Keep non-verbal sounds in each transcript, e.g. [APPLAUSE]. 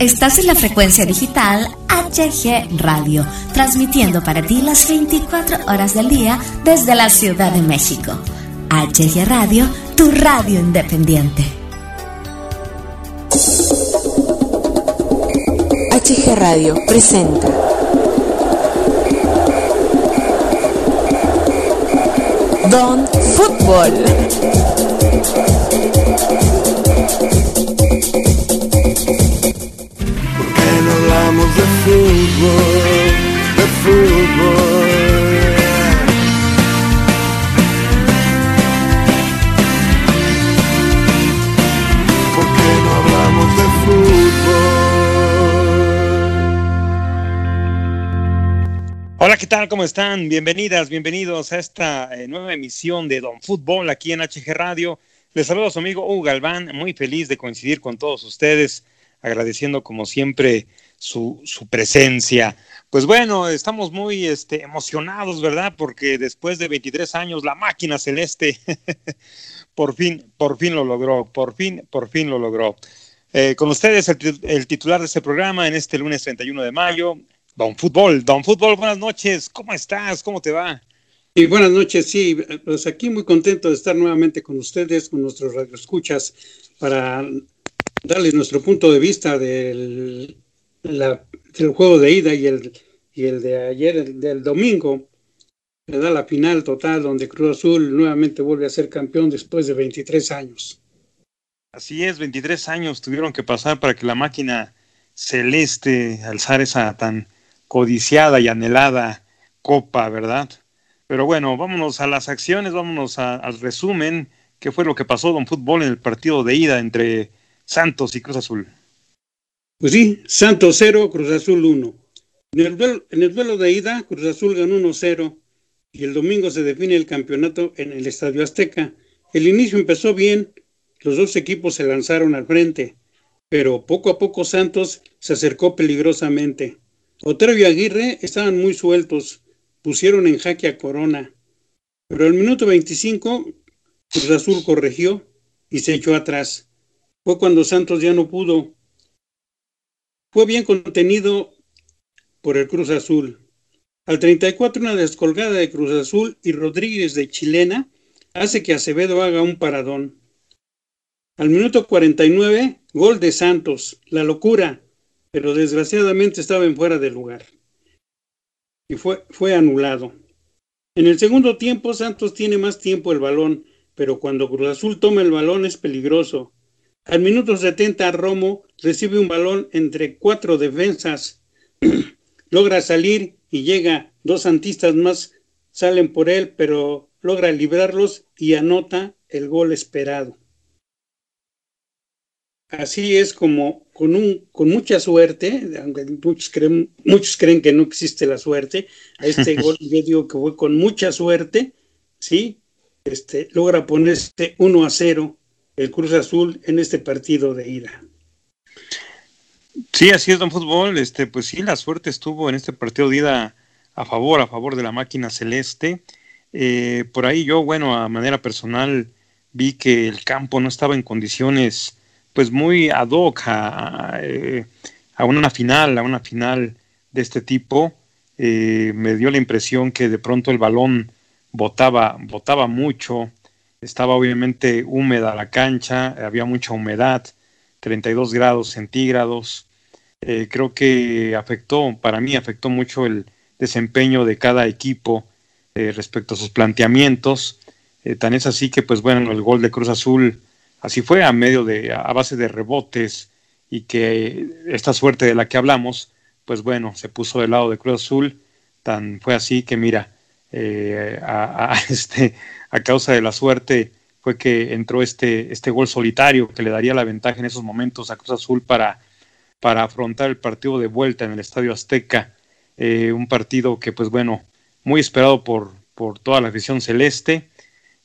Estás en la frecuencia digital HG Radio, transmitiendo para ti las 24 horas del día desde la Ciudad de México. HG Radio, tu radio independiente. HG Radio presenta. Don Fútbol. De fútbol, de fútbol. ¿Por qué no hablamos de fútbol? Hola, ¿qué tal? ¿Cómo están? Bienvenidas, bienvenidos a esta eh, nueva emisión de Don Fútbol aquí en HG Radio. Les saludo a su amigo Hugo Galván, muy feliz de coincidir con todos ustedes, agradeciendo como siempre su, su presencia. Pues bueno, estamos muy este, emocionados, ¿verdad? Porque después de 23 años, la máquina celeste [LAUGHS] por fin, por fin lo logró, por fin, por fin lo logró. Eh, con ustedes, el, titular de este programa en este lunes 31 de mayo, Don Fútbol. Don Fútbol, buenas noches, ¿cómo estás? ¿Cómo te va? Y buenas noches, sí, pues aquí muy contento de estar nuevamente con ustedes, con nuestros radioescuchas, para darles nuestro punto de vista del la, el juego de ida y el, y el de ayer, el del domingo, le da la final total donde Cruz Azul nuevamente vuelve a ser campeón después de 23 años. Así es, 23 años tuvieron que pasar para que la máquina celeste alzar esa tan codiciada y anhelada copa, ¿verdad? Pero bueno, vámonos a las acciones, vámonos al resumen, qué fue lo que pasó Don Fútbol en el partido de ida entre Santos y Cruz Azul. Pues sí, Santos 0, Cruz Azul 1. En el, duelo, en el duelo de ida, Cruz Azul ganó 1-0 y el domingo se define el campeonato en el Estadio Azteca. El inicio empezó bien, los dos equipos se lanzaron al frente, pero poco a poco Santos se acercó peligrosamente. Otero y Aguirre estaban muy sueltos, pusieron en jaque a Corona, pero al minuto 25 Cruz Azul corrigió y se echó atrás. Fue cuando Santos ya no pudo fue bien contenido por el Cruz Azul. Al 34 una descolgada de Cruz Azul y Rodríguez de Chilena hace que Acevedo haga un paradón. Al minuto 49, gol de Santos, la locura, pero desgraciadamente estaba en fuera de lugar. Y fue, fue anulado. En el segundo tiempo, Santos tiene más tiempo el balón, pero cuando Cruz Azul toma el balón es peligroso. Al minuto 70, Romo recibe un balón entre cuatro defensas, [CLEARS THROAT] logra salir y llega, dos santistas más salen por él, pero logra librarlos y anota el gol esperado. Así es como con, un, con mucha suerte, aunque muchos creen, muchos creen que no existe la suerte, a este gol [LAUGHS] yo digo que fue con mucha suerte, ¿sí? Este, logra ponerse 1 a 0 el Cruz Azul en este partido de ida. Sí, así es, don Fútbol. Este, pues sí, la suerte estuvo en este partido de ida a favor, a favor de la máquina celeste. Eh, por ahí yo, bueno, a manera personal, vi que el campo no estaba en condiciones, pues muy ad hoc a, a, una final, a una final de este tipo. Eh, me dio la impresión que de pronto el balón botaba, botaba mucho, estaba obviamente húmeda la cancha, había mucha humedad, 32 grados centígrados. Eh, creo que afectó, para mí afectó mucho el desempeño de cada equipo eh, respecto a sus planteamientos. Eh, tan es así que, pues bueno, el gol de Cruz Azul así fue a medio de, a base de rebotes y que esta suerte de la que hablamos, pues bueno, se puso del lado de Cruz Azul. Tan fue así que mira, a, a, [LAUGHS] este a causa de la suerte fue que entró este, este gol solitario que le daría la ventaja en esos momentos a Cruz Azul para, para afrontar el partido de vuelta en el Estadio Azteca. Eh, un partido que, pues bueno, muy esperado por, por toda la afición celeste,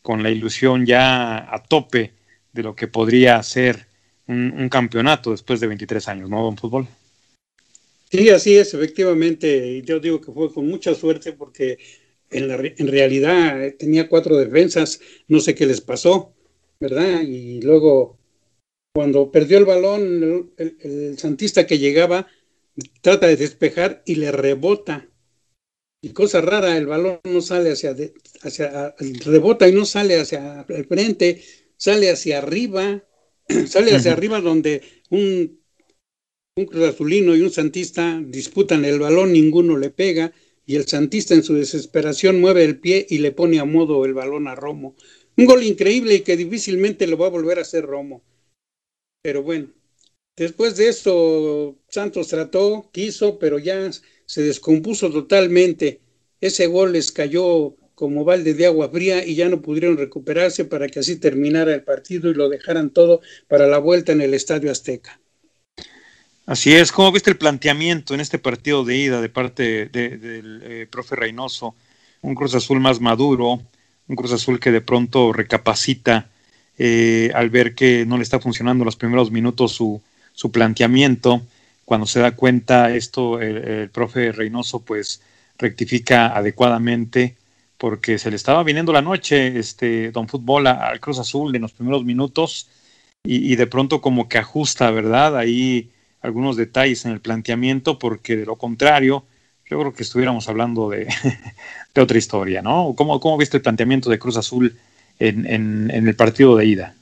con la ilusión ya a tope de lo que podría ser un, campeonato después de 23 años, ¿no, don Fútbol? Sí, así es, efectivamente. Yo digo que fue con mucha suerte porque en, la, en realidad eh, tenía cuatro defensas, no sé qué les pasó, ¿verdad? Y luego cuando perdió el balón, el, santista que llegaba trata de despejar y le rebota. Y cosa rara, el balón no sale hacia, hacia rebota y no sale hacia el frente, sale hacia arriba, [CLEARS THROAT] sale hacia arriba donde un, un Cruz Azulino y un Santista disputan el balón, ninguno le pega, y el Santista en su desesperación mueve el pie y le pone a modo el balón a Romo. Un gol increíble y que difícilmente lo va a volver a hacer Romo. Pero bueno, después de eso Santos trató, quiso, pero ya se descompuso totalmente. Ese gol les cayó como balde de agua fría y ya no pudieron recuperarse para que así terminara el partido y lo dejaran todo para la vuelta en el Estadio Azteca. Así es, ¿cómo viste el planteamiento en este partido de ida de parte del eh, profe Reynoso? Un Cruz Azul más maduro, un Cruz Azul que de pronto recapacita eh, al ver que no le está funcionando los primeros minutos su, su planteamiento. Cuando se da cuenta esto, el, profe Reynoso pues rectifica adecuadamente porque se le estaba viniendo la noche este Don Fútbol al Cruz Azul en los primeros minutos y, y, de pronto como que ajusta, ¿verdad? Ahí algunos detalles en el planteamiento porque de lo contrario yo creo que estuviéramos hablando [LAUGHS] de, otra historia, ¿no? ¿Cómo, ¿Cómo, viste el planteamiento de Cruz Azul en, en, en el partido de ida?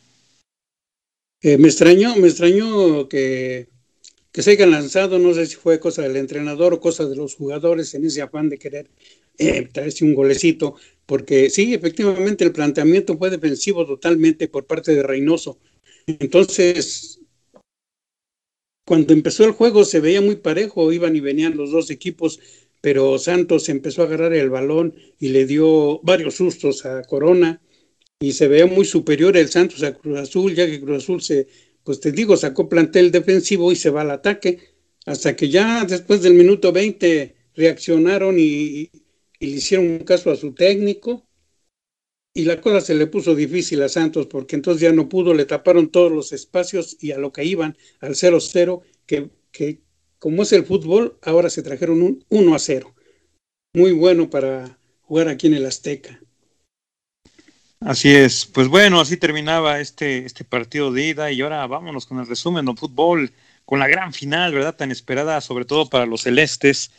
Eh, me extrañó, me extrañó que, que, se hayan lanzado, no sé si fue cosa del entrenador o cosa de los jugadores en ese afán de querer eh, traerse un golecito, porque sí, efectivamente el planteamiento fue defensivo totalmente por parte de Reynoso. Entonces, cuando empezó el juego se veía muy parejo, iban y venían los dos equipos, pero Santos empezó a agarrar el balón y le dio varios sustos a Corona y se veía muy superior el Santos a Cruz Azul, ya que Cruz Azul se, pues te digo, sacó plantel defensivo y se va al ataque, hasta que ya después del minuto 20 reaccionaron y, y le hicieron caso a su técnico y la cosa se le puso difícil a Santos porque entonces ya no pudo, le taparon todos los espacios y a lo que iban, al 0-0, que, que como es el fútbol, ahora se trajeron un 1 0. Muy bueno para jugar aquí en el Azteca. Así es, pues bueno, así terminaba este, este partido de ida y ahora vámonos con el resumen del fútbol, con la gran final, ¿verdad? Tan esperada, sobre todo para los celestes,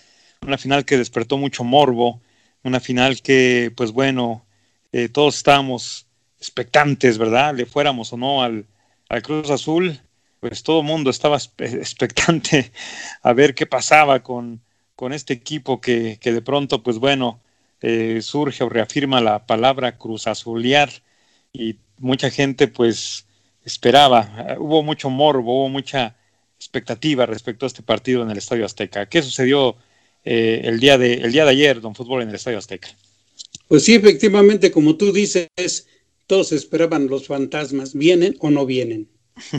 una final que despertó mucho morbo, una final que, pues bueno, eh, todos estábamos expectantes, ¿verdad? Le fuéramos o no al, Cruz Azul, pues todo el mundo estaba expectante a ver qué pasaba con, con este equipo que, que, de pronto, pues bueno, eh, surge o reafirma la palabra Cruz Azulear y mucha gente pues esperaba, hubo mucho morbo, hubo mucha expectativa respecto a este partido en el Estadio Azteca. ¿Qué sucedió eh, el, día de, el día de ayer, don Fútbol, en el Estadio Azteca? Pues sí, efectivamente, como tú dices, todos esperaban los fantasmas, ¿vienen o no vienen?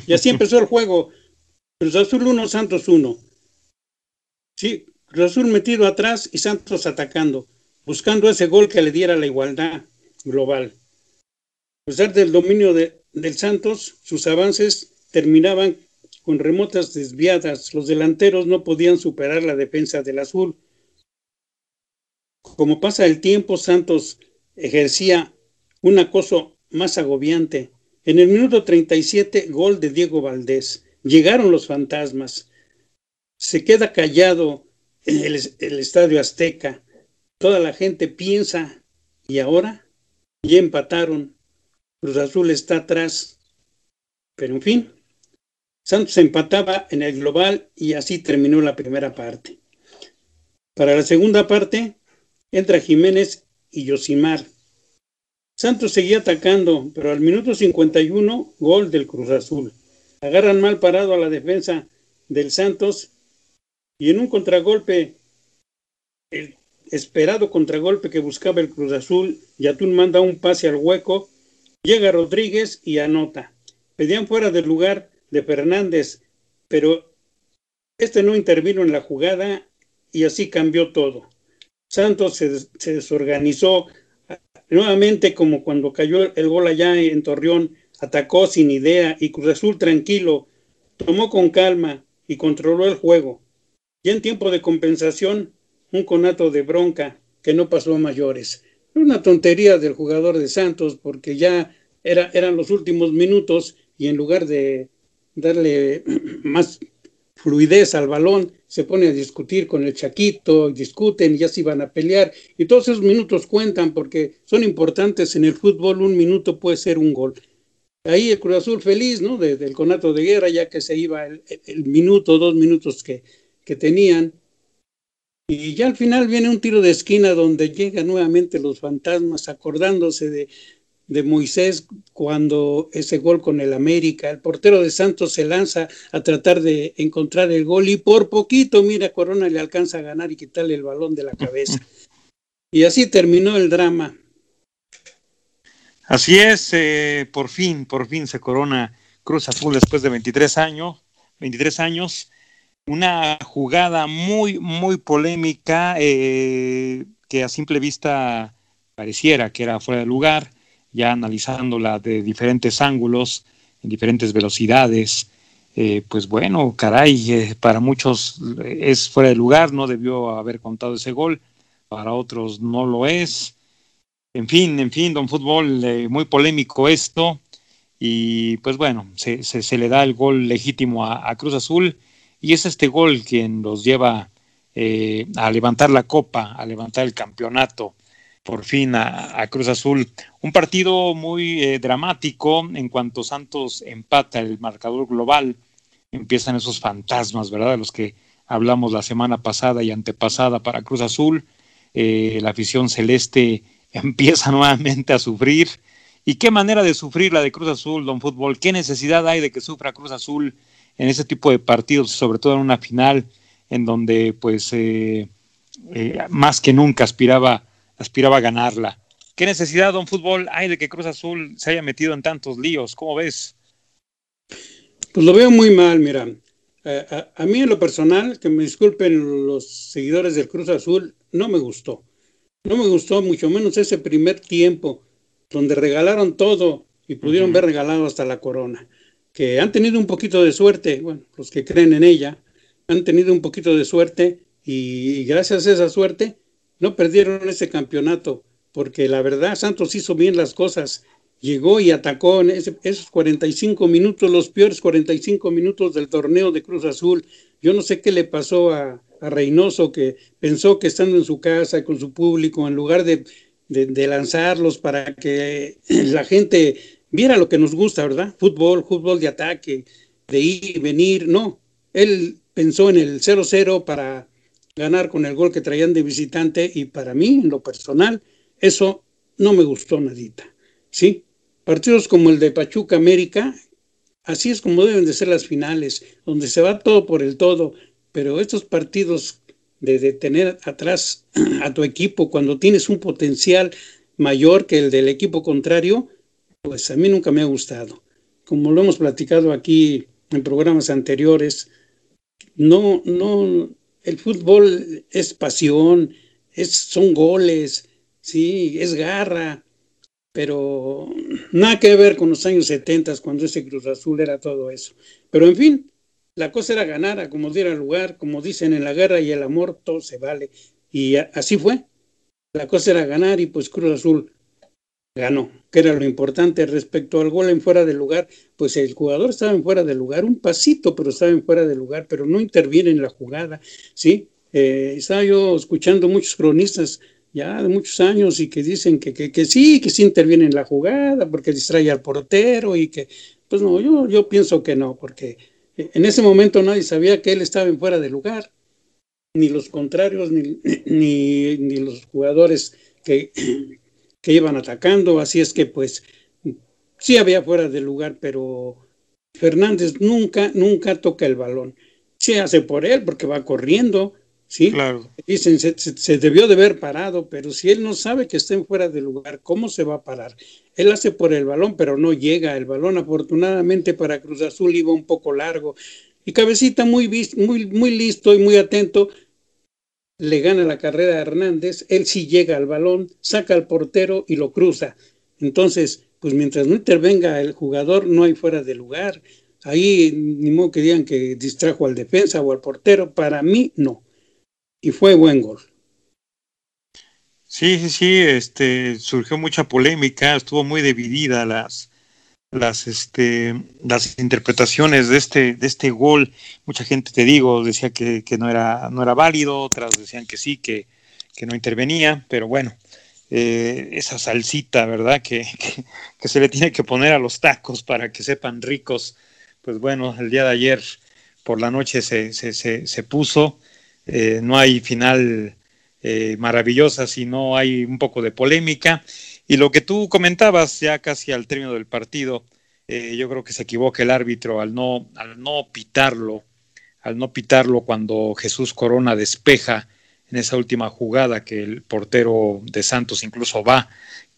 Y así [LAUGHS] empezó el juego. Cruz Azul 1, Santos 1. Sí, Cruz Azul metido atrás y Santos atacando, buscando ese gol que le diera la igualdad global. A pesar del dominio de, del Santos, sus avances terminaban con remotas desviadas. Los delanteros no podían superar la defensa del Azul como pasa el tiempo, Santos ejercía un acoso más agobiante. En el minuto 37, gol de Diego Valdés. Llegaron los fantasmas. Se queda callado en el, el estadio Azteca. Toda la gente piensa, ¿y ahora? Ya empataron. Cruz Azul está atrás. Pero en fin, Santos empataba en el global y así terminó la primera parte. Para la segunda parte, entra Jiménez y Yosimar. Santos seguía atacando, pero al minuto 51, gol del Cruz Azul. Agarran mal parado a la defensa del Santos y en un contragolpe, el esperado contragolpe que buscaba el Cruz Azul, Yatún manda un pase al hueco, llega Rodríguez y anota. Pedían fuera del lugar de Fernández, pero este no intervino en la jugada y así cambió todo. Santos se, desorganizó nuevamente como cuando cayó el gol allá en Torreón, atacó sin idea y Cruz Azul tranquilo, tomó con calma y controló el juego. Y en tiempo de compensación, un conato de bronca que no pasó a mayores. Una tontería del jugador de Santos porque ya era, eran los últimos minutos y en lugar de, darle [CLEARS THROAT] más fluidez al balón, se pone a discutir con el Chaquito, discuten ya se van a pelear. Y todos esos minutos cuentan porque son importantes en el fútbol, un minuto puede ser un gol. Ahí el Cruz Azul feliz, ¿no? Desde el conato de guerra, ya que se iba el, minuto, dos minutos que, que tenían. Y ya al final viene un tiro de esquina donde llegan nuevamente los fantasmas acordándose de, de Moisés cuando ese gol con el América. El portero de Santos se lanza a tratar de encontrar el gol y por poquito, mira, Corona le alcanza a ganar y quitarle el balón de la cabeza. Y así terminó el drama. Así es, eh, por fin, por fin se corona Cruz Azul después de 23 años, 23 años. Una jugada muy, muy polémica eh, que a simple vista pareciera que era fuera de lugar ya analizándola de diferentes ángulos, en diferentes velocidades, eh, pues bueno, caray, eh, para muchos es fuera de lugar, no debió haber contado ese gol, para otros no lo es. En fin, en fin, don Fútbol, eh, muy polémico esto, y pues bueno, se, le da el gol legítimo a, Cruz Azul, y es este gol quien los lleva a levantar la copa, a levantar el campeonato por fin a, Cruz Azul. Un partido muy eh, dramático en cuanto Santos empata el marcador global. Empiezan esos fantasmas, ¿verdad? De los que hablamos la semana pasada y antepasada para Cruz Azul. Eh, la afición celeste [LAUGHS] empieza nuevamente a sufrir. ¿Y qué manera de sufrir la de Cruz Azul, don Fútbol? ¿Qué necesidad hay de que sufra Cruz Azul en ese tipo de partidos, sobre todo en una final en donde, pues, eh, más que nunca aspiraba aspiraba a ganarla. ¿Qué necesidad, don Fútbol, hay de que Cruz Azul se haya metido en tantos líos? ¿Cómo ves? Pues lo veo muy mal, mira. a, mí en lo personal, que me disculpen los seguidores del Cruz Azul, no me gustó. No me gustó mucho menos ese primer tiempo donde regalaron todo y pudieron ver regalado hasta la corona. Que han tenido un poquito de suerte, bueno, los que creen en ella, han tenido un poquito de suerte y gracias a esa suerte no perdieron ese campeonato, porque la verdad Santos hizo bien las cosas. Llegó y atacó en esos 45 minutos, los peores 45 minutos del torneo de Cruz Azul. Yo no sé qué le pasó a, Reynoso, que pensó que estando en su casa con su público, en lugar de, de, lanzarlos para que [CLEARS THROAT] la gente viera lo que nos gusta, ¿verdad? Fútbol, fútbol de ataque, de ir y venir. No, él pensó en el 0-0 para ganar con el gol que traían de visitante y para mí, en lo personal, eso no me gustó nadita. ¿sí? Partidos como el de Pachuca América, así es como deben de ser las finales, donde se va todo por el todo, pero estos partidos de, de tener atrás a tu equipo cuando tienes un potencial mayor que el del equipo contrario, pues a mí nunca me ha gustado. Como lo hemos platicado aquí en programas anteriores, no, no, el fútbol es pasión, es, son goles, sí, es garra, pero nada que ver con los años 70 cuando ese Cruz Azul era todo eso. Pero en fin, la cosa era ganar a como diera lugar, como dicen en la guerra y el amor, todo se vale. Y así fue. La cosa era ganar y pues Cruz Azul ganó, que era lo importante respecto al gol en fuera de lugar, pues el jugador estaba en fuera de lugar, un pasito, pero estaba en fuera de lugar, pero no interviene en la jugada, ¿sí? Eh, estaba yo escuchando muchos cronistas ya de muchos años y que dicen que, que, que, sí, que sí interviene en la jugada porque distrae al portero y que, pues no, yo, yo pienso que no, porque en ese momento nadie sabía que él estaba en fuera de lugar, ni los contrarios, ni, ni, ni los jugadores que, que iban atacando, así es que pues sí había fuera de lugar, pero Fernández nunca, nunca toca el balón. Se hace por él porque va corriendo, ¿sí? Claro. Dicen, se, debió de haber parado, pero si él no sabe que está en fuera de lugar, ¿cómo se va a parar? Él hace por el balón, pero no llega. El balón, afortunadamente para Cruz Azul, iba un poco largo. Y Cabecita muy, muy, muy listo y muy atento, le gana la carrera a Hernández, él sí llega al balón, saca al portero y lo cruza. Entonces, pues mientras no intervenga el jugador, no hay fuera de lugar. Ahí ni modo que digan que distrajo al defensa o al portero, para mí no. Y fue buen gol. Sí, sí, sí, este, surgió mucha polémica, estuvo muy dividida las, las, este, las interpretaciones de este, de este gol. Mucha gente, te digo, decía que, no, era, no era válido, otras decían que sí, que, que no intervenía, pero bueno, eh, esa salsita, ¿verdad? Que, que, se le tiene que poner a los tacos para que sepan ricos. Pues bueno, el día de ayer por la noche se, se, se, puso. Eh, no hay final eh, maravillosa, sino hay un poco de polémica. Y lo que tú comentabas ya casi al término del partido, yo creo que se equivoca el árbitro al no, al no pitarlo, al no pitarlo cuando Jesús Corona despeja en esa última jugada que el portero de Santos incluso va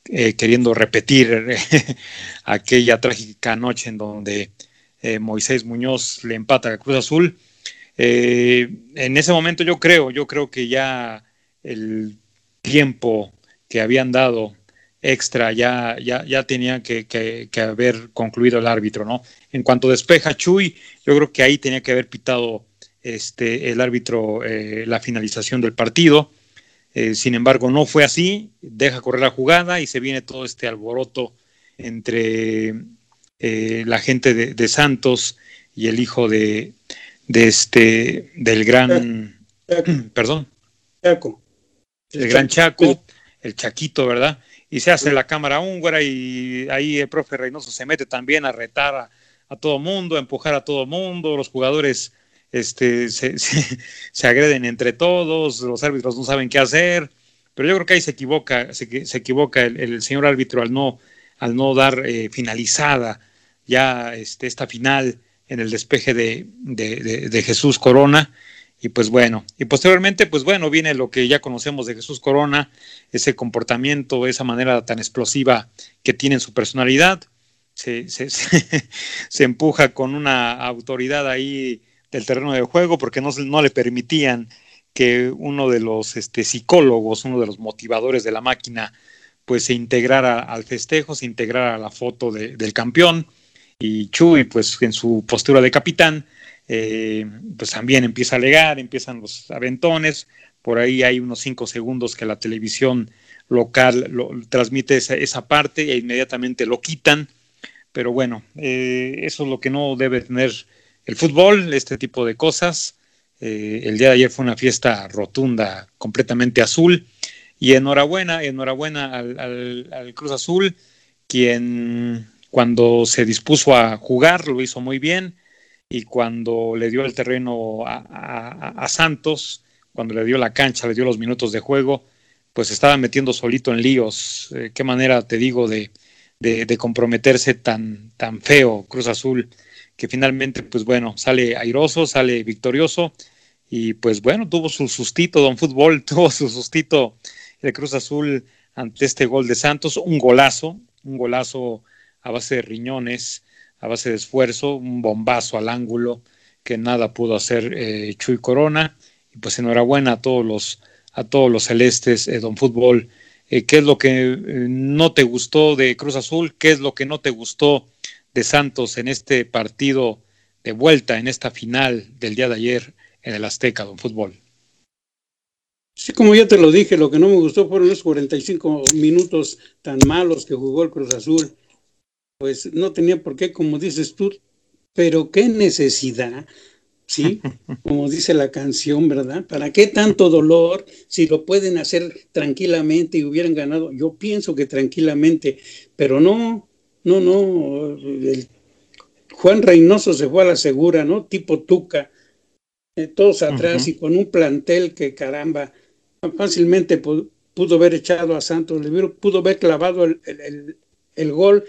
eh, queriendo repetir [LAUGHS] aquella trágica noche en donde eh, Moisés Muñoz le empata a Cruz Azul. Eh, en ese momento yo creo, yo creo que ya el tiempo que habían dado extra ya, ya, ya tenía que, que, haber concluido el árbitro, ¿no? En cuanto despeja Chuy, yo creo que ahí tenía que haber pitado este, el árbitro eh, la finalización del partido. Eh, sin embargo, no fue así, deja correr la jugada y se viene todo este alboroto entre eh, la gente de, Santos y el hijo de, de este del gran [CLEARS THROAT] perdón Chaco. el, gran Chaco, el Chaquito, ¿verdad? Y se hace la cámara húngara y ahí el profe Reynoso se mete también a retar a, a todo mundo, a empujar a todo mundo, los jugadores este, se, [LAUGHS] se, agreden entre todos, los árbitros no saben qué hacer, pero yo creo que ahí se equivoca, se, se equivoca el, señor árbitro al no, al no dar eh, finalizada ya este, esta final en el despeje de, de, de, Jesús Corona. Y pues bueno, y posteriormente, pues bueno, viene lo que ya conocemos de Jesús Corona, ese comportamiento, esa manera tan explosiva que tiene en su personalidad. [LAUGHS] Se, se, empuja con una autoridad ahí del terreno de juego porque no, no le permitían que uno de los este, psicólogos, uno de los motivadores de la máquina, pues se integrara al festejo, se integrara a la foto del campeón. Y Chuy, pues en su postura de capitán, eh, pues también empieza a alegar, empiezan los aventones. Por ahí hay unos cinco segundos que la televisión local lo, transmite esa, esa, parte e inmediatamente lo quitan. Pero bueno, eh, eso es lo que no debe tener el fútbol, este tipo de cosas. Eh, el día de ayer fue una fiesta rotunda, completamente azul. Y enhorabuena, enhorabuena al, Cruz Azul, quien cuando se dispuso a jugar lo hizo muy bien y cuando le dio el terreno a, Santos, cuando le dio la cancha, le dio los minutos de juego, pues estaba metiendo solito en líos. Eh, qué manera, te digo, de, de, comprometerse tan, tan feo Cruz Azul que finalmente, pues bueno, sale airoso, sale victorioso y pues bueno, tuvo su sustito, don Fútbol, [LAUGHS] tuvo su sustito el Cruz Azul ante este gol de Santos, un golazo, un golazo a base de riñones, a base de esfuerzo, un bombazo al ángulo que nada pudo hacer eh, Chuy Corona y pues enhorabuena a todos los a todos los celestes, eh, don Fútbol. Eh, ¿Qué es lo que no te gustó de Cruz Azul? ¿Qué es lo que no te gustó de Santos en este partido de vuelta, en esta final del día de ayer en el Azteca, don Fútbol? Sí, como ya te lo dije, lo que no me gustó fueron los 45 minutos tan malos que jugó el Cruz Azul. Pues no tenía por qué, como dices tú, pero qué necesidad, ¿sí? [LAUGHS] Como dice la canción, ¿verdad? ¿Para qué tanto dolor si lo pueden hacer tranquilamente y hubieran ganado? Yo pienso que tranquilamente, pero no, no, no, el Juan Reynoso se fue a la segura, ¿no? Tipo Tuca, eh, todos atrás y con un plantel que caramba, fácilmente pudo, haber echado a Santos, pudo haber clavado el, el, gol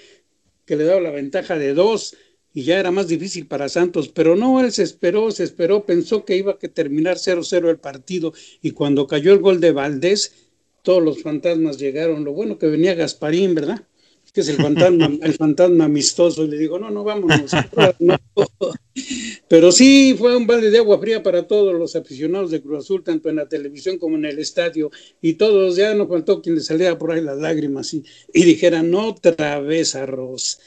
que le daba la ventaja de dos y ya era más difícil para Santos, pero no, él se esperó, se esperó, pensó que iba a terminar 0-0 el partido y cuando cayó el gol de Valdés, todos los fantasmas llegaron, lo bueno que venía Gasparín, ¿verdad? Que es el fantasma, [LAUGHS] el fantasma amistoso, y le digo, no, no, vámonos. [LAUGHS] Pero sí fue un balde de agua fría para todos los aficionados de Cruz Azul, tanto en la televisión como en el estadio, y todos, ya no faltó quien le saliera por ahí las lágrimas y, y dijeran, otra vez arroz.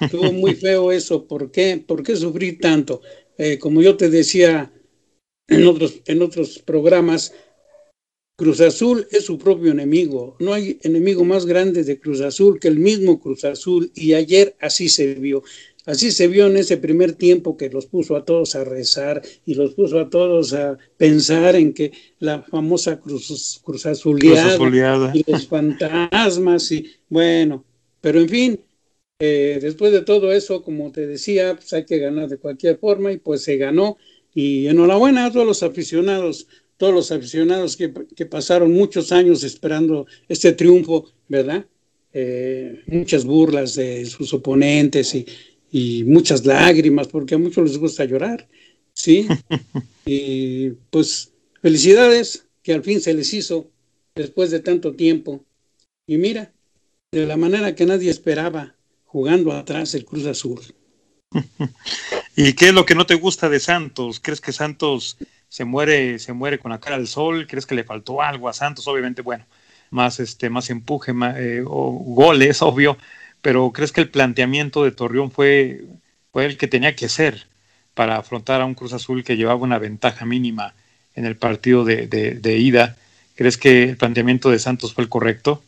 Estuvo muy feo eso, ¿por qué? ¿Por qué sufrir tanto? Eh, como yo te decía en otros, en otros programas, Cruz Azul es su propio enemigo. No hay enemigo más grande de Cruz Azul que el mismo Cruz Azul. Y ayer así se vio. Así se vio en ese primer tiempo que los puso a todos a rezar y los puso a todos a pensar en que la famosa Cruz, cruz, azuleada, y los fantasmas y bueno, pero en fin, eh, después de todo eso, como te decía, pues hay que ganar de cualquier forma y pues se ganó y enhorabuena a todos los aficionados, todos los aficionados que, que pasaron muchos años esperando este triunfo, ¿verdad? Eh, muchas burlas de sus oponentes y, y muchas lágrimas, porque a muchos les gusta llorar, ¿sí? [LAUGHS] y pues felicidades que al fin se les hizo después de tanto tiempo. Y mira, de la manera que nadie esperaba, jugando atrás el Cruz Azul. [LAUGHS] ¿Y qué es lo que no te gusta de Santos? ¿Crees que Santos se muere, se muere con la cara al sol? ¿Crees que le faltó algo a Santos? Obviamente, bueno, más este, más empuje, más, eh, o goles, [LAUGHS] obvio, pero ¿crees que el planteamiento de Torreón fue, fue el que tenía que ser para afrontar a un Cruz Azul que llevaba una ventaja mínima en el partido de, de, ida? ¿Crees que el planteamiento de Santos fue el correcto?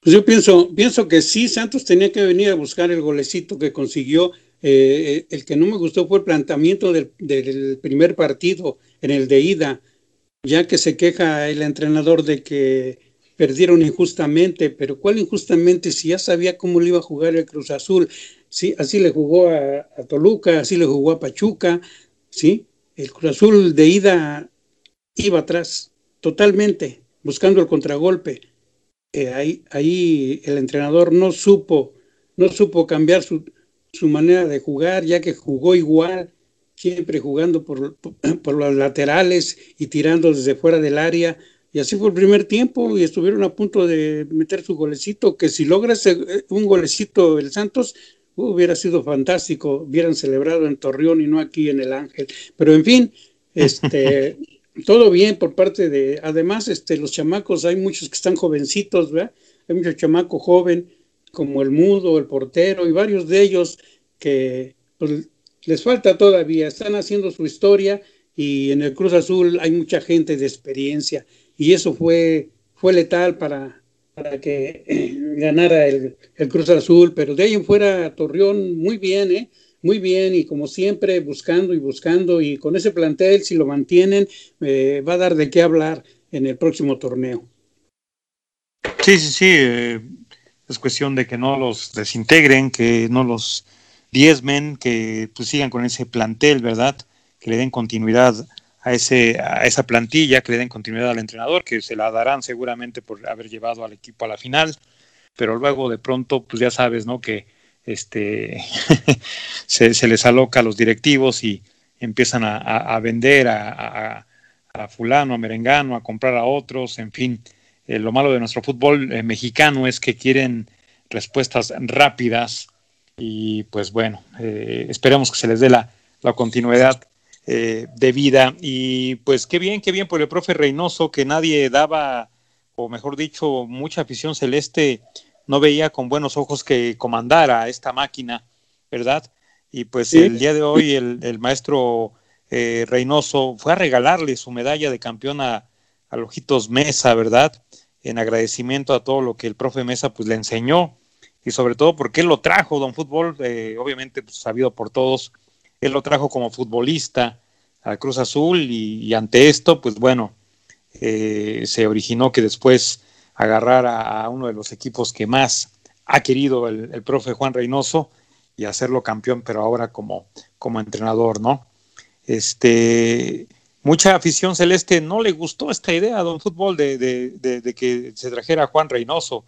Pues yo pienso, pienso que sí, Santos tenía que venir a buscar el golecito que consiguió. Eh, el que no me gustó fue el planteamiento del, primer partido, en el de ida, ya que se queja el entrenador de que perdieron injustamente, pero ¿cuál injustamente si ya sabía cómo le iba a jugar el Cruz Azul? ¿sí? Así le jugó a, Toluca, así le jugó a Pachuca, ¿sí? El Cruz Azul de ida iba atrás, totalmente, buscando el contragolpe. Eh, ahí, ahí el entrenador no supo, no supo cambiar su, su manera de jugar, ya que jugó igual, siempre jugando por, [CLEARS THROAT] por los laterales y tirando desde fuera del área y así fue el primer tiempo y estuvieron a punto de meter su golecito, que si logra eh, un golecito el Santos, hubiera sido fantástico, hubieran celebrado en Torreón y no aquí en el Ángel. Pero en fin, este, [LAUGHS] todo bien por parte de, además, este, los chamacos, hay muchos que están jovencitos, ¿verdad? Hay muchos chamacos joven, como el Mudo, el portero, y varios de ellos que pues, les falta todavía, están haciendo su historia y en el Cruz Azul hay mucha gente de experiencia y eso fue, fue letal para, para que eh, ganara el, Cruz Azul, pero de ahí en fuera Torreón muy bien, ¿eh? muy bien y como siempre buscando y buscando y con ese plantel si lo mantienen eh, va a dar de qué hablar en el próximo torneo. Sí, sí, sí, eh, es cuestión de que no los desintegren, que no los diezmen, que pues sigan con ese plantel, ¿verdad? Que le den continuidad a, ese, a esa plantilla, que le den continuidad al entrenador, que se la darán seguramente por haber llevado al equipo a la final, pero luego de pronto, pues ya sabes, ¿no? Que este [LAUGHS] se, les aloca a los directivos y empiezan a, vender a, fulano, a merengano, a comprar a otros, en fin. Eh, lo malo de nuestro fútbol eh, mexicano es que quieren respuestas rápidas y pues bueno, eh, esperemos que se les dé la, la continuidad eh, de vida. Y pues qué bien, qué bien por el profe Reynoso, que nadie daba, o mejor dicho, mucha afición celeste no veía con buenos ojos que comandara esta máquina, ¿verdad? Y pues el día de hoy el, maestro eh, Reynoso fue a regalarle su medalla de campeón a, a Lojitos Mesa, ¿verdad? En agradecimiento a todo lo que el profe Mesa pues le enseñó y sobre todo porque él lo trajo, don Fútbol, eh, obviamente pues, sabido por todos, él lo trajo como futbolista a Cruz Azul y, ante esto, pues bueno, eh, se originó que después agarrara a uno de los equipos que más ha querido el, profe Juan Reynoso y hacerlo campeón, pero ahora como, como entrenador, ¿no? Este, mucha afición celeste no le gustó esta idea, don Fútbol, de, de, que se trajera a Juan Reynoso.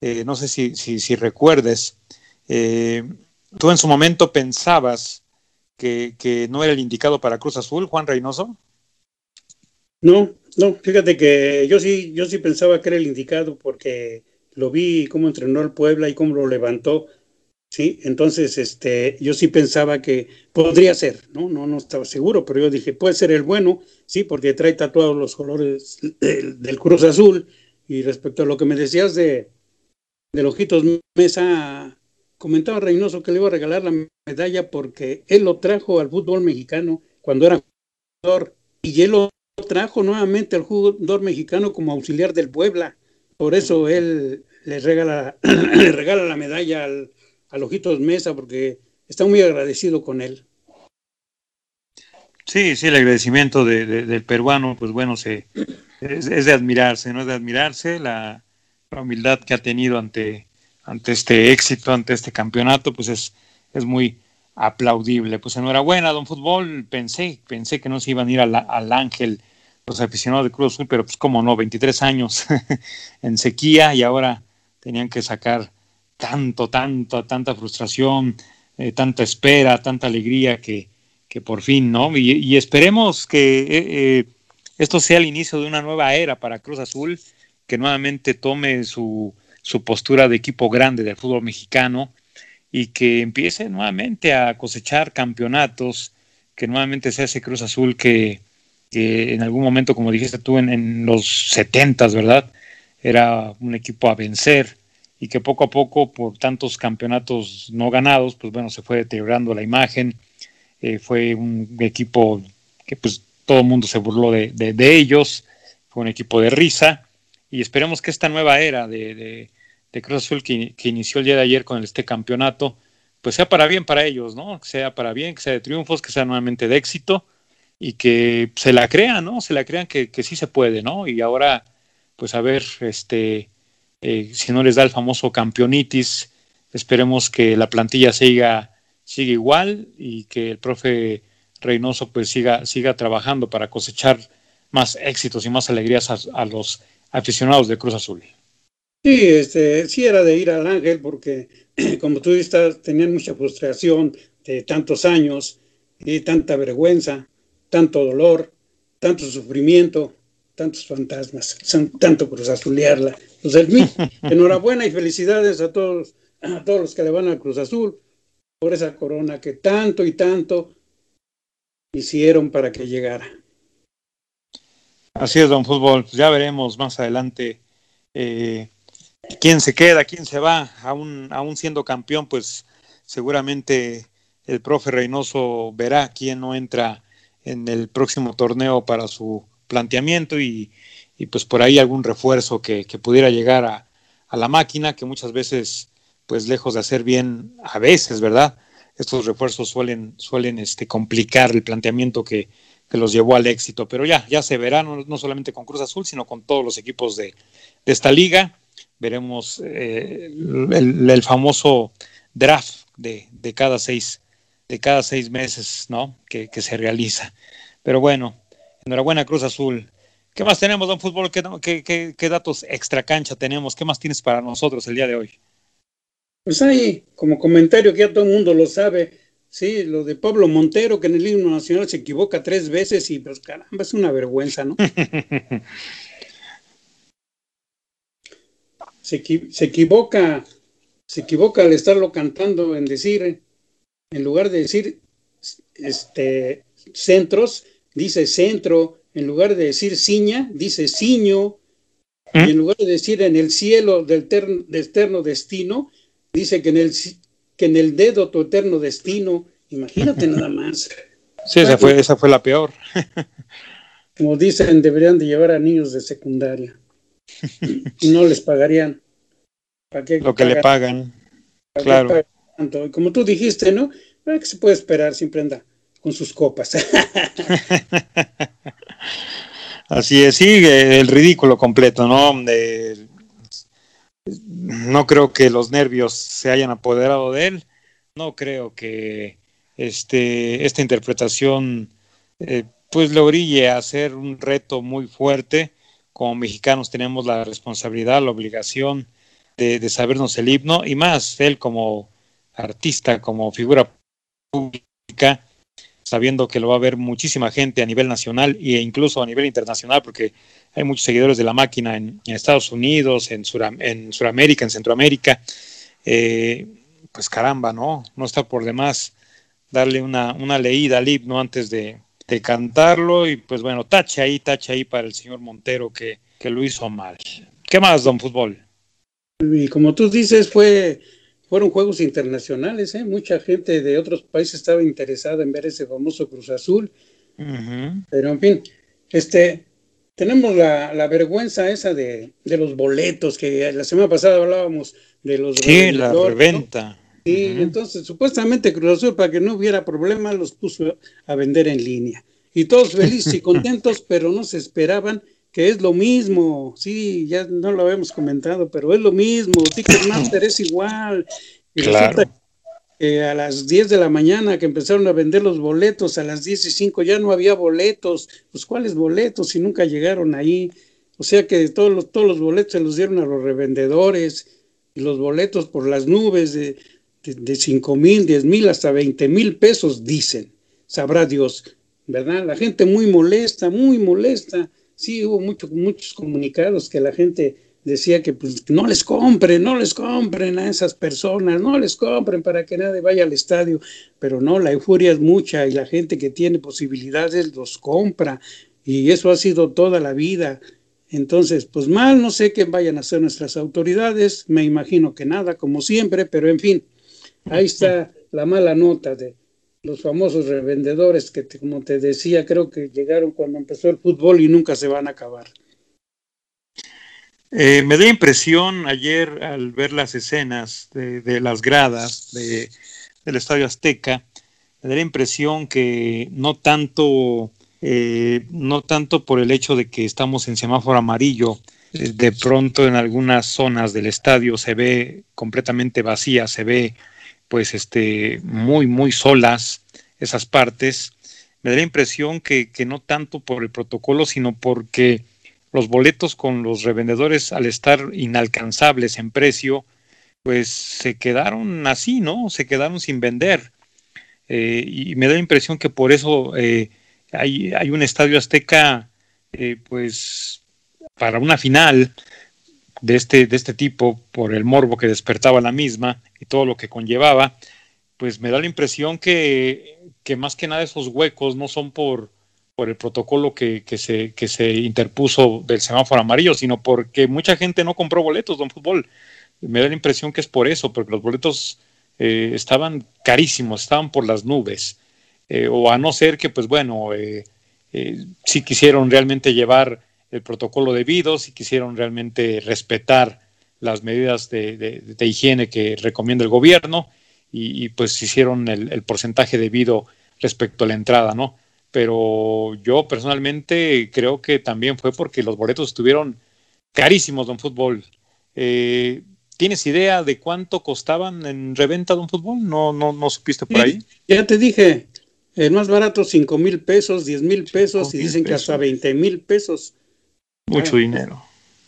Eh, no sé si, si, recuerdes. Eh, tú en su momento pensabas que, no era el indicado para Cruz Azul, Juan Reynoso? No, no, fíjate que yo sí, yo sí pensaba que era el indicado porque lo vi cómo entrenó el Puebla y cómo lo levantó, sí, entonces este, yo sí pensaba que podría ser, ¿no? No, no estaba seguro, pero yo dije, puede ser el bueno, sí, porque trae tatuados los colores del, Cruz Azul. Y respecto a lo que me decías de, de Ojitos Mesa, comentaba Reynoso que le iba a regalar la medalla porque él lo trajo al fútbol mexicano cuando era jugador y él lo trajo nuevamente al jugador mexicano como auxiliar del Puebla. Por eso él le regala, [CLEARS THROAT] le regala la medalla al, al Ojitos Mesa, porque está muy agradecido con él. Sí, sí, el agradecimiento de, de, del peruano, pues bueno, se, es, de admirarse, ¿no? Es de admirarse la, humildad que ha tenido ante, ante este éxito, ante este campeonato, pues es, es muy aplaudible. Pues enhorabuena, don Fútbol, pensé, pensé que no se iban a ir al, Ángel los aficionados de Cruz Azul, pero pues como no, 23 años [LAUGHS] en sequía y ahora tenían que sacar tanto, tanto, tanta frustración, eh, tanta espera, tanta alegría que, que por fin, ¿no? Y, esperemos que eh, eh, esto sea el inicio de una nueva era para Cruz Azul, que nuevamente tome su, su postura de equipo grande del fútbol mexicano y que empiece nuevamente a cosechar campeonatos, que nuevamente sea ese Cruz Azul que, en algún momento, como dijiste tú, en, en los setentas, ¿verdad? Era un equipo a vencer y que poco a poco, por tantos campeonatos no ganados, pues bueno, se fue deteriorando la imagen. Eh, fue un equipo que pues todo el mundo se burló de, de, ellos, fue un equipo de risa y esperemos que esta nueva era de, de, de Cruz Azul que, que, inició el día de ayer con este campeonato, pues sea para bien para ellos, ¿no? Que sea para bien, que sea de triunfos, que sea nuevamente de éxito y que se la crean, ¿no? Se la crean que, que sí se puede, ¿no? Y ahora, pues a ver, este, eh, si no les da el famoso campeonitis, esperemos que la plantilla siga, siga igual y que el profe Reynoso pues siga, siga trabajando para cosechar más éxitos y más alegrías a, los aficionados de Cruz Azul. Sí, este, sí era de ir al Ángel porque, [CLEARS THROAT] como tú dices, tenían mucha frustración de tantos años y tanta vergüenza tanto dolor, tanto sufrimiento, tantos fantasmas, tanto Cruz Azulearla. Pues el [LAUGHS] mí, enhorabuena y felicidades a todos, a todos los que le van a Cruz Azul por esa corona que tanto y tanto hicieron para que llegara. Así es, don Fútbol. Ya veremos más adelante eh, quién se queda, quién se va. Aún, aún siendo campeón, pues seguramente el profe Reynoso verá quién no entra en el próximo torneo para su planteamiento y, pues por ahí algún refuerzo que, pudiera llegar a, la máquina, que muchas veces, pues lejos de hacer bien, a veces, ¿verdad? Estos refuerzos suelen, suelen este, complicar el planteamiento que, los llevó al éxito, pero ya, ya se verá, no, no, solamente con Cruz Azul, sino con todos los equipos de, esta liga. Veremos eh, el, famoso draft de, cada seis de cada seis meses, ¿no? Que, se realiza. Pero bueno, enhorabuena Cruz Azul. ¿Qué más tenemos, don Fútbol? ¿Qué, qué, qué, qué datos extra cancha tenemos? ¿Qué más tienes para nosotros el día de hoy? Pues ahí, como comentario que ya todo el mundo lo sabe, sí, lo de Pablo Montero, que en el himno nacional se equivoca tres veces y pues caramba, es una vergüenza, ¿no? [LAUGHS] se, se equivoca, se equivoca al estarlo cantando en decir en lugar de decir este, centros, dice centro, en lugar de decir ciña, dice ciño, ¿Mm? y en lugar de decir en el cielo del, terno, del eterno destino, dice que en, el, que en el dedo tu eterno destino, imagínate [LAUGHS] nada más. Sí, esa fue, esa fue la peor. [LAUGHS] Como dicen, deberían de llevar a niños de secundaria y no les pagarían. ¿Para qué Lo que pagan? le pagan. Claro. Pagan? tanto. Como tú dijiste, ¿no? ¿Qué se puede esperar? Siempre anda con sus copas. [LAUGHS] Así es, sí, el ridículo completo, ¿no? De, no creo que los nervios se hayan apoderado de él. No creo que este, esta interpretación eh, pues lo orille a ser un reto muy fuerte. Como mexicanos tenemos la responsabilidad, la obligación de, de sabernos el himno y más él como artista, como figura pública, sabiendo que lo va a ver muchísima gente a nivel nacional e incluso a nivel internacional, porque hay muchos seguidores de la máquina en, Estados Unidos, en, Sur, en Sudamérica, en Centroamérica. Eh, pues caramba, ¿no? No está por demás darle una, una leída al himno antes de, de, cantarlo y pues bueno, tache ahí, tache ahí para el señor Montero que, que lo hizo mal. ¿Qué más, don Fútbol? Y como tú dices, fue fueron juegos internacionales, ¿eh? mucha gente de otros países estaba interesada en ver ese famoso Cruz Azul, uh -huh. pero en fin, este, tenemos la, la vergüenza esa de, de, los boletos, que la semana pasada hablábamos de los... Sí, la reventa. ¿no? Sí, uh -huh. entonces supuestamente Cruz Azul para que no hubiera problema los puso a vender en línea. Y todos felices y [LAUGHS] contentos, pero no se esperaban que es lo mismo. Sí, ya no lo habíamos comentado, pero es lo mismo. Ticketmaster es igual. Y claro. que a las 10 de la mañana que empezaron a vender los boletos, a las 10 y 5 ya no había boletos. Pues cuáles boletos si nunca llegaron ahí. O sea que todos los, todos los boletos se los dieron a los revendedores y los boletos por las nubes de, de, de 5 mil, 10 mil, hasta 20 mil pesos, dicen. Sabrá Dios, ¿verdad? La gente muy molesta, muy molesta. Sí, hubo mucho, muchos comunicados que la gente decía que pues, no les compren, no les compren a esas personas, no les compren para que nadie vaya al estadio, pero no, la euforia es mucha y la gente que tiene posibilidades los compra. Y eso ha sido toda la vida. Entonces, pues mal, no sé qué vayan a hacer nuestras autoridades, me imagino que nada, como siempre, pero en fin, ahí está la mala nota de los famosos revendedores que, como te decía, creo que llegaron cuando empezó el fútbol y nunca se van a acabar. Eh, me da impresión ayer al ver las escenas de, de las gradas de, del Estadio Azteca, me da la impresión que no tanto, eh, no tanto por el hecho de que estamos en semáforo amarillo, eh, de pronto en algunas zonas del estadio se ve completamente vacía, se ve pues este muy muy solas esas partes. Me da la impresión que, que no tanto por el protocolo, sino porque los boletos con los revendedores al estar inalcanzables en precio, pues se quedaron así, ¿no? Se quedaron sin vender. Eh, y me da la impresión que por eso eh, hay, hay, un estadio azteca, eh, pues para una final de este, de este tipo, por el morbo que despertaba la misma y todo lo que conllevaba, pues me da la impresión que, que más que nada esos huecos no son por, por el protocolo que, que, se, que se interpuso del semáforo amarillo, sino porque mucha gente no compró boletos de un fútbol. Me da la impresión que es por eso, porque los boletos eh, estaban carísimos, estaban por las nubes. Eh, o a no ser que, pues bueno, eh, si quisieron realmente llevar el protocolo debido, si quisieron realmente respetar las medidas de, de, de higiene que recomienda el gobierno y, y pues hicieron el, el porcentaje debido respecto a la entrada, ¿no? pero yo personalmente creo que también fue porque los boletos estuvieron carísimos de un fútbol. Eh, ¿Tienes idea de cuánto costaban en reventa de un fútbol? ¿No, no, no supiste por ahí? Ya te dije, el más barato 5 mil pesos, 10 mil pesos y dicen pesos. que hasta 20 mil pesos. Mucho ah, dinero.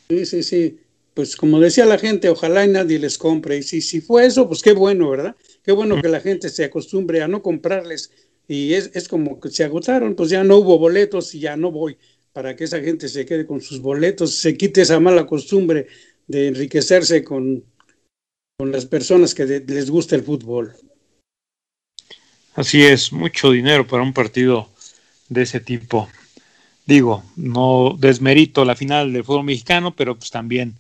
Sí, sí, sí. Pues como decía la gente, ojalá y nadie les compre. Y si, si fue eso, pues qué bueno, ¿verdad? Qué bueno mm. que la gente se acostumbre a no comprarles y es, es, como que se agotaron, pues ya no hubo boletos y ya no voy, para que esa gente se quede con sus boletos, se quite esa mala costumbre de enriquecerse con, con las personas que de, les gusta el fútbol. Así es, mucho dinero para un partido de ese tipo. Digo, no desmerito la final del fútbol mexicano, pero pues también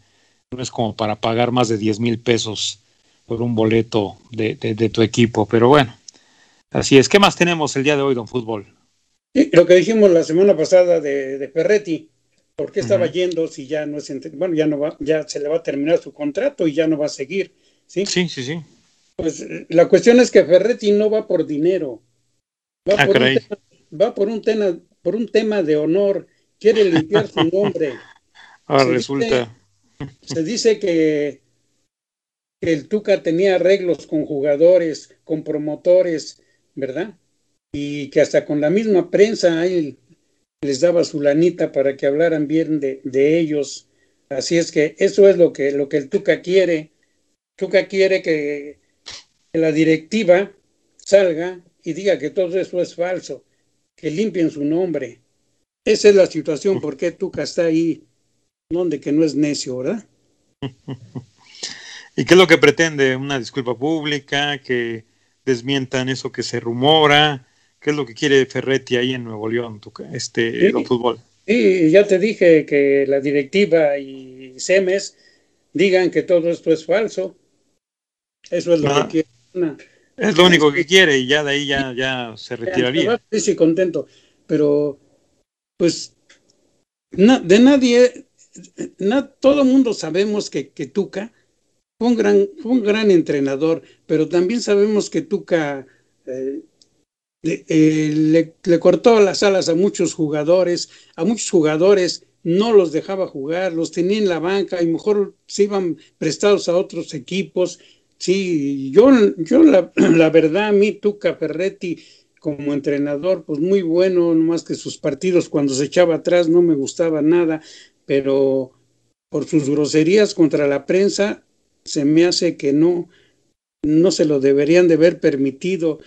no es como para pagar más de 10 mil pesos por un boleto de, de, de tu equipo, pero bueno, Así es. ¿Qué más tenemos el día de hoy, don Fútbol? Sí, lo que dijimos la semana pasada de, de Ferretti, ¿por qué estaba uh -huh. yendo si ya no es, bueno, ya no va, ya se le va a terminar su contrato y ya no va a seguir, ¿sí? Sí, sí, sí. Pues la cuestión es que Ferretti no va por dinero, va, ah, por, un tema, va por, un tema, por un tema de honor, quiere limpiar su [LAUGHS] nombre. Ahora se resulta. Dice, se dice que, que el Tuca tenía arreglos con jugadores, con promotores, ¿verdad? Y que hasta con la misma prensa ahí les daba su lanita para que hablaran bien de, de, ellos. Así es que eso es lo que, lo que el Tuca quiere. Tuca quiere que, que la directiva salga y diga que todo eso es falso, que limpien su nombre. Esa es la situación, por qué Tuca está ahí, donde que no es necio, ¿verdad? [LAUGHS] ¿Y qué es lo que pretende? ¿Una disculpa pública? ¿Que desmientan eso que se rumora. ¿Qué es lo que quiere Ferretti ahí en Nuevo León, tu, este, sí, el fútbol? Sí, ya te dije que la directiva y SEMES digan que todo esto es falso. Eso es lo ah, que quiere. Es lo único que quiere y ya de ahí ya, ya se retiraría. Sí, sí, contento. Pero, pues, de nadie, todo el mundo sabemos que, que Tuca fue un, gran, un gran entrenador, pero también sabemos que Tuca eh, eh, le, le, cortó las alas a muchos jugadores, a muchos jugadores no los dejaba jugar, los tenía en la banca y mejor se iban prestados a otros equipos. Sí, yo, yo [CLEARS THROAT] la, verdad, a mí Tuca Ferretti como entrenador, pues muy bueno, más que sus partidos cuando se echaba atrás no me gustaba nada, pero por sus groserías contra la prensa se me hace que no, no se lo deberían de haber permitido.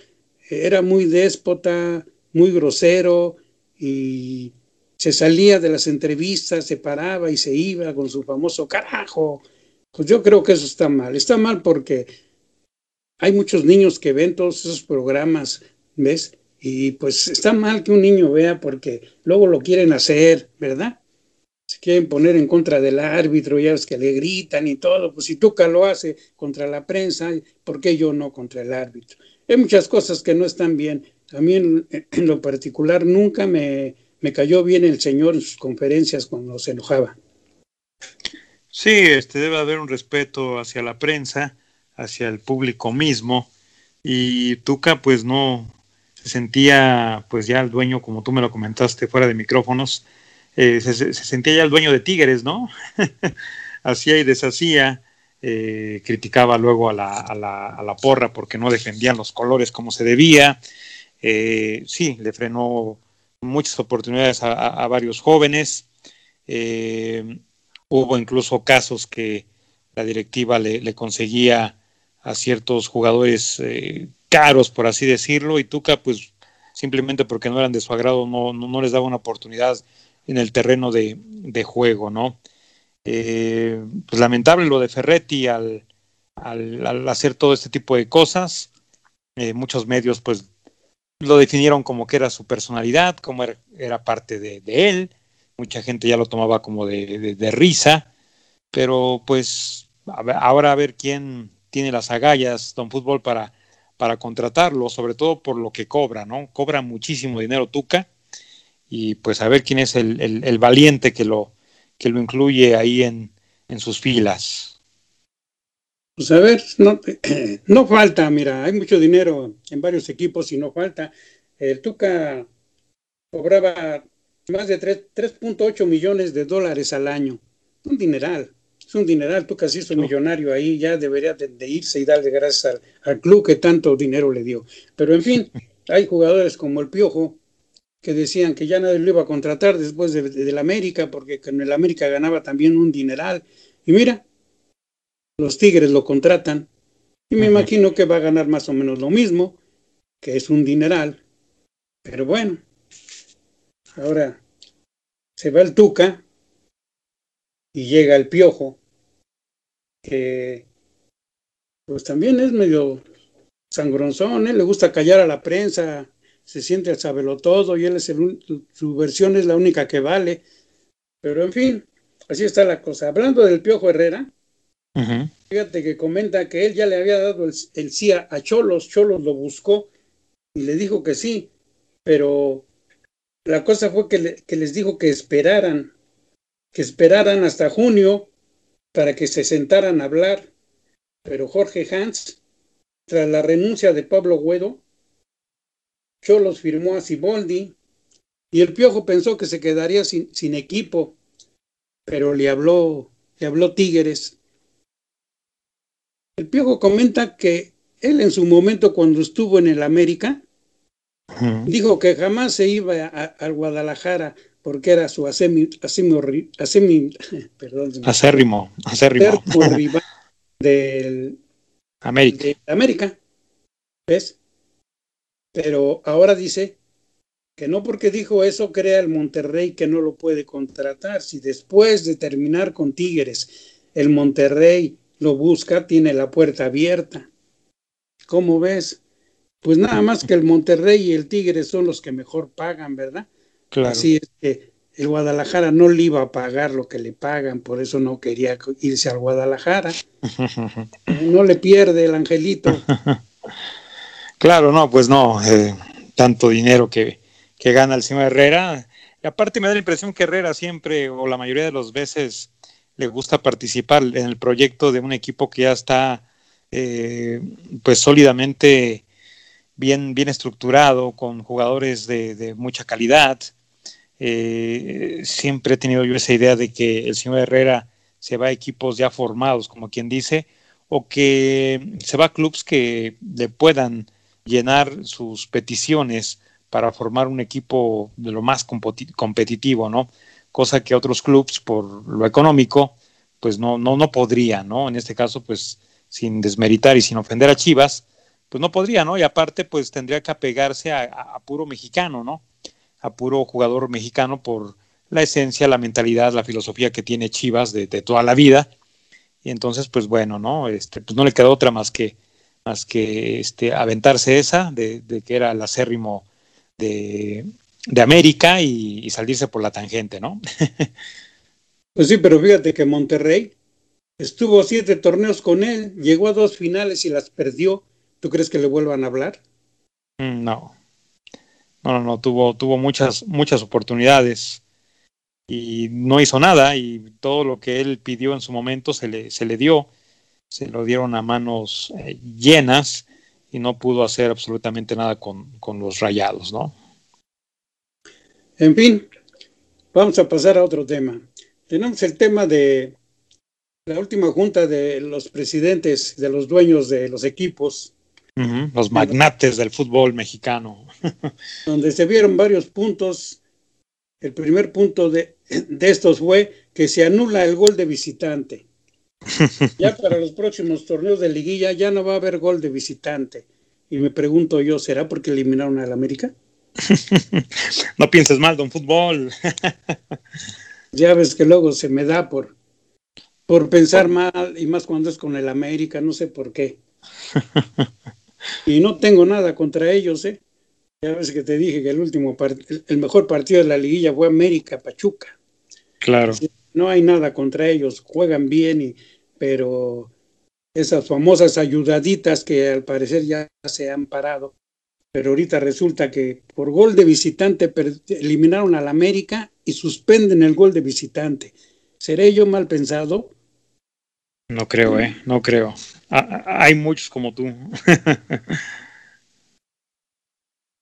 Era muy déspota, muy grosero y se salía de las entrevistas, se paraba y se iba con su famoso carajo. Pues yo creo que eso está mal. Está mal porque hay muchos niños que ven todos esos programas ¿ves? Y pues está mal que un niño vea porque luego lo quieren hacer, ¿verdad? Se quieren poner en contra del árbitro, ya es que le gritan y todo, pues si Tuca lo hace contra la prensa, ¿por qué yo no contra el árbitro? Hay muchas cosas que no están bien. A mí en, en lo particular nunca me, me cayó bien el señor en sus conferencias cuando se enojaba. Sí, este debe haber un respeto hacia la prensa, hacia el público mismo, y Tuca pues no, se sentía pues ya el dueño, como tú me lo comentaste fuera de micrófonos, eh, se, sentía ya el dueño de Tigres, ¿no? [LAUGHS] Hacía y deshacía, eh, criticaba luego a la, a, la, a la, porra porque no defendían los colores como se debía, eh, sí, le frenó muchas oportunidades a, varios jóvenes, eh, hubo incluso casos que la directiva le, conseguía a ciertos jugadores eh, caros, por así decirlo, y Tuca, pues simplemente porque no eran de su agrado, no, no, no les daba una oportunidad en el terreno de, juego, ¿no? Eh, pues lamentable lo de Ferretti al, al, hacer todo este tipo de cosas. Eh, muchos medios, pues, lo definieron como que era su personalidad, como era, era parte de, él. Mucha gente ya lo tomaba como de, de, risa, pero pues ahora a ver quién tiene las agallas, Don Fútbol, para para contratarlo, sobre todo por lo que cobra, ¿no? Cobra muchísimo dinero Tuca y pues a ver quién es el, el, el valiente que lo, que lo incluye ahí en, en sus filas. Pues a ver, no, [CLEARS THROAT] no falta, mira, hay mucho dinero en varios equipos y no falta. El Tuca cobraba más de 3.8 millones de dólares al año, un dineral es un dineral, tú casi hizo millonario ahí, ya debería de, de, irse y darle gracias al, al, club que tanto dinero le dio. Pero en fin, [LAUGHS] hay jugadores como el Piojo que decían que ya nadie lo iba a contratar después de, de, del América, porque con el América ganaba también un dineral. Y mira, los Tigres lo contratan, y me imagino que va a ganar más o menos lo mismo, que es un dineral. Pero bueno, ahora se va el Tuca, y llega el piojo, que pues también es medio sangronzón, ¿eh? le gusta callar a la prensa, se siente al saberlo todo y él es el, su versión es la única que vale. Pero en fin, así está la cosa. Hablando del Piojo Herrera, uh -huh. fíjate que comenta que él ya le había dado el, el sí a Cholos, Cholos lo buscó y le dijo que sí, pero la cosa fue que, le, que les dijo que esperaran que esperaran hasta junio para que se sentaran a hablar, pero Jorge Hans, tras la renuncia de Pablo Guedo, Cholos firmó a Siboldi y el Piojo pensó que se quedaría sin, sin equipo, pero le habló, le habló Tigres. El Piojo comenta que él en su momento cuando estuvo en el América, -huh. dijo que jamás se iba al Guadalajara porque era su asemi [LAUGHS] perdón, acérrimo, acérrimo. rival del América. De América, ¿ves? Pero ahora dice que no porque dijo eso crea el Monterrey que no lo puede contratar. Si después de terminar con Tigres el Monterrey lo busca, tiene la puerta abierta. ¿Cómo ves? Pues nada más que el Monterrey y el Tigres son los que mejor pagan, ¿verdad? Claro. Así es que el Guadalajara no le iba a pagar lo que le pagan, por eso no quería irse al Guadalajara. [LAUGHS] no le pierde el angelito. [LAUGHS] claro, no, pues no, eh, tanto dinero que, que, gana el señor Herrera, Y aparte me da la impresión que Herrera siempre, o la mayoría de las veces, le gusta participar en el proyecto de un equipo que ya está eh, pues sólidamente bien, bien estructurado, con jugadores de, mucha calidad. Eh, siempre he tenido yo esa idea de que el señor Herrera se va a equipos ya formados, como quien dice, o que se va a clubes que le puedan llenar sus peticiones para formar un equipo de lo más competitivo, ¿no? Cosa que otros clubes, por lo económico, pues no, no, no podría, ¿no? En este caso, pues sin desmeritar y sin ofender a Chivas, pues no podría, ¿no? Y aparte, pues tendría que apegarse a, puro mexicano, ¿no? A puro jugador mexicano por la esencia, la mentalidad, la filosofía que tiene Chivas de, toda la vida. Y entonces, pues bueno, ¿no? Este, pues no le quedó otra más que, más que este, aventarse esa, de, de que era el acérrimo de, de América y, y, salirse por la tangente, ¿no? [LAUGHS] pues sí, pero fíjate que Monterrey estuvo siete torneos con él, llegó a dos finales y las perdió. ¿Tú crees que le vuelvan a hablar? Mm, no. No, no, no, tuvo, tuvo muchas, muchas oportunidades y no hizo nada y todo lo que él pidió en su momento se le, se le dio, se lo dieron a manos eh, llenas y no pudo hacer absolutamente nada con, con los rayados, ¿no? En fin, vamos a pasar a otro tema. Tenemos el tema de la última junta de los presidentes, de los dueños de los equipos. Uh -huh, los magnates del fútbol mexicano. [LAUGHS] donde se vieron varios puntos. El primer punto de, de estos fue que se anula el gol de visitante. [LAUGHS] Ya para los próximos torneos de liguilla ya no va a haber gol de visitante. Y me pregunto yo, ¿será porque eliminaron al América? [LAUGHS] no pienses mal, don fútbol. ya ves que luego se me da por, por pensar mal, y más cuando es con el América, no sé por qué. Y no tengo nada contra ellos, ¿eh? Ya ves que te dije que el último el mejor partido de la liguilla fue América Pachuca. Claro. No hay nada contra ellos, juegan bien y pero esas famosas ayudaditas que al parecer ya se han parado, pero ahorita resulta que por gol de visitante eliminaron al América y suspenden el gol de visitante. ¿Seré yo mal pensado? No creo, ¿eh? No creo. Hay muchos como tú. [LAUGHS]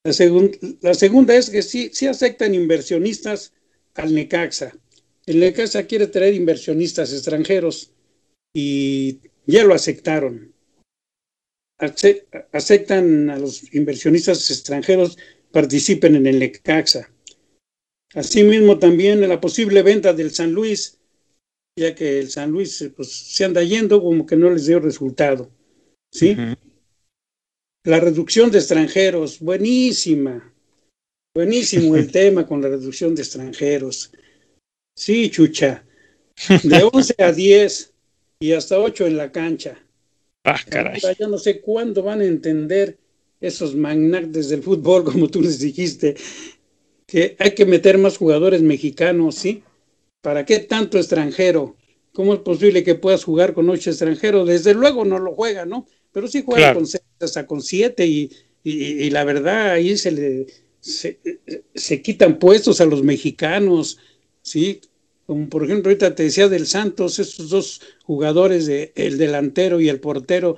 la, segun la, segunda es que sí, sí aceptan inversionistas al Necaxa. El Necaxa quiere traer inversionistas extranjeros y ya lo aceptaron. Ace aceptan a los inversionistas extranjeros participen en el Necaxa. Asimismo también la posible venta del San Luis, ya que el San Luis pues, se anda yendo como que no les dio resultado. ¿sí? Uh -huh. La reducción de extranjeros, buenísima. Buenísimo el [LAUGHS] tema con la reducción de extranjeros. Sí, chucha. De [LAUGHS] 11 a 10 y hasta 8 en la cancha. Ah, caray. Yo no sé cuándo van a entender esos magnates del fútbol, [LAUGHS] como tú les dijiste, que hay que meter más jugadores mexicanos, ¿sí? ¿Para qué tanto extranjero? ¿Cómo es posible que puedas jugar con ocho extranjeros? Desde luego no lo juega, ¿no? Pero sí juega claro. con seis, hasta con siete y, y, y, la verdad ahí se le se, se, quitan puestos a los mexicanos, ¿sí? Como por ejemplo ahorita te decía del Santos, esos dos jugadores, de, el delantero y el portero,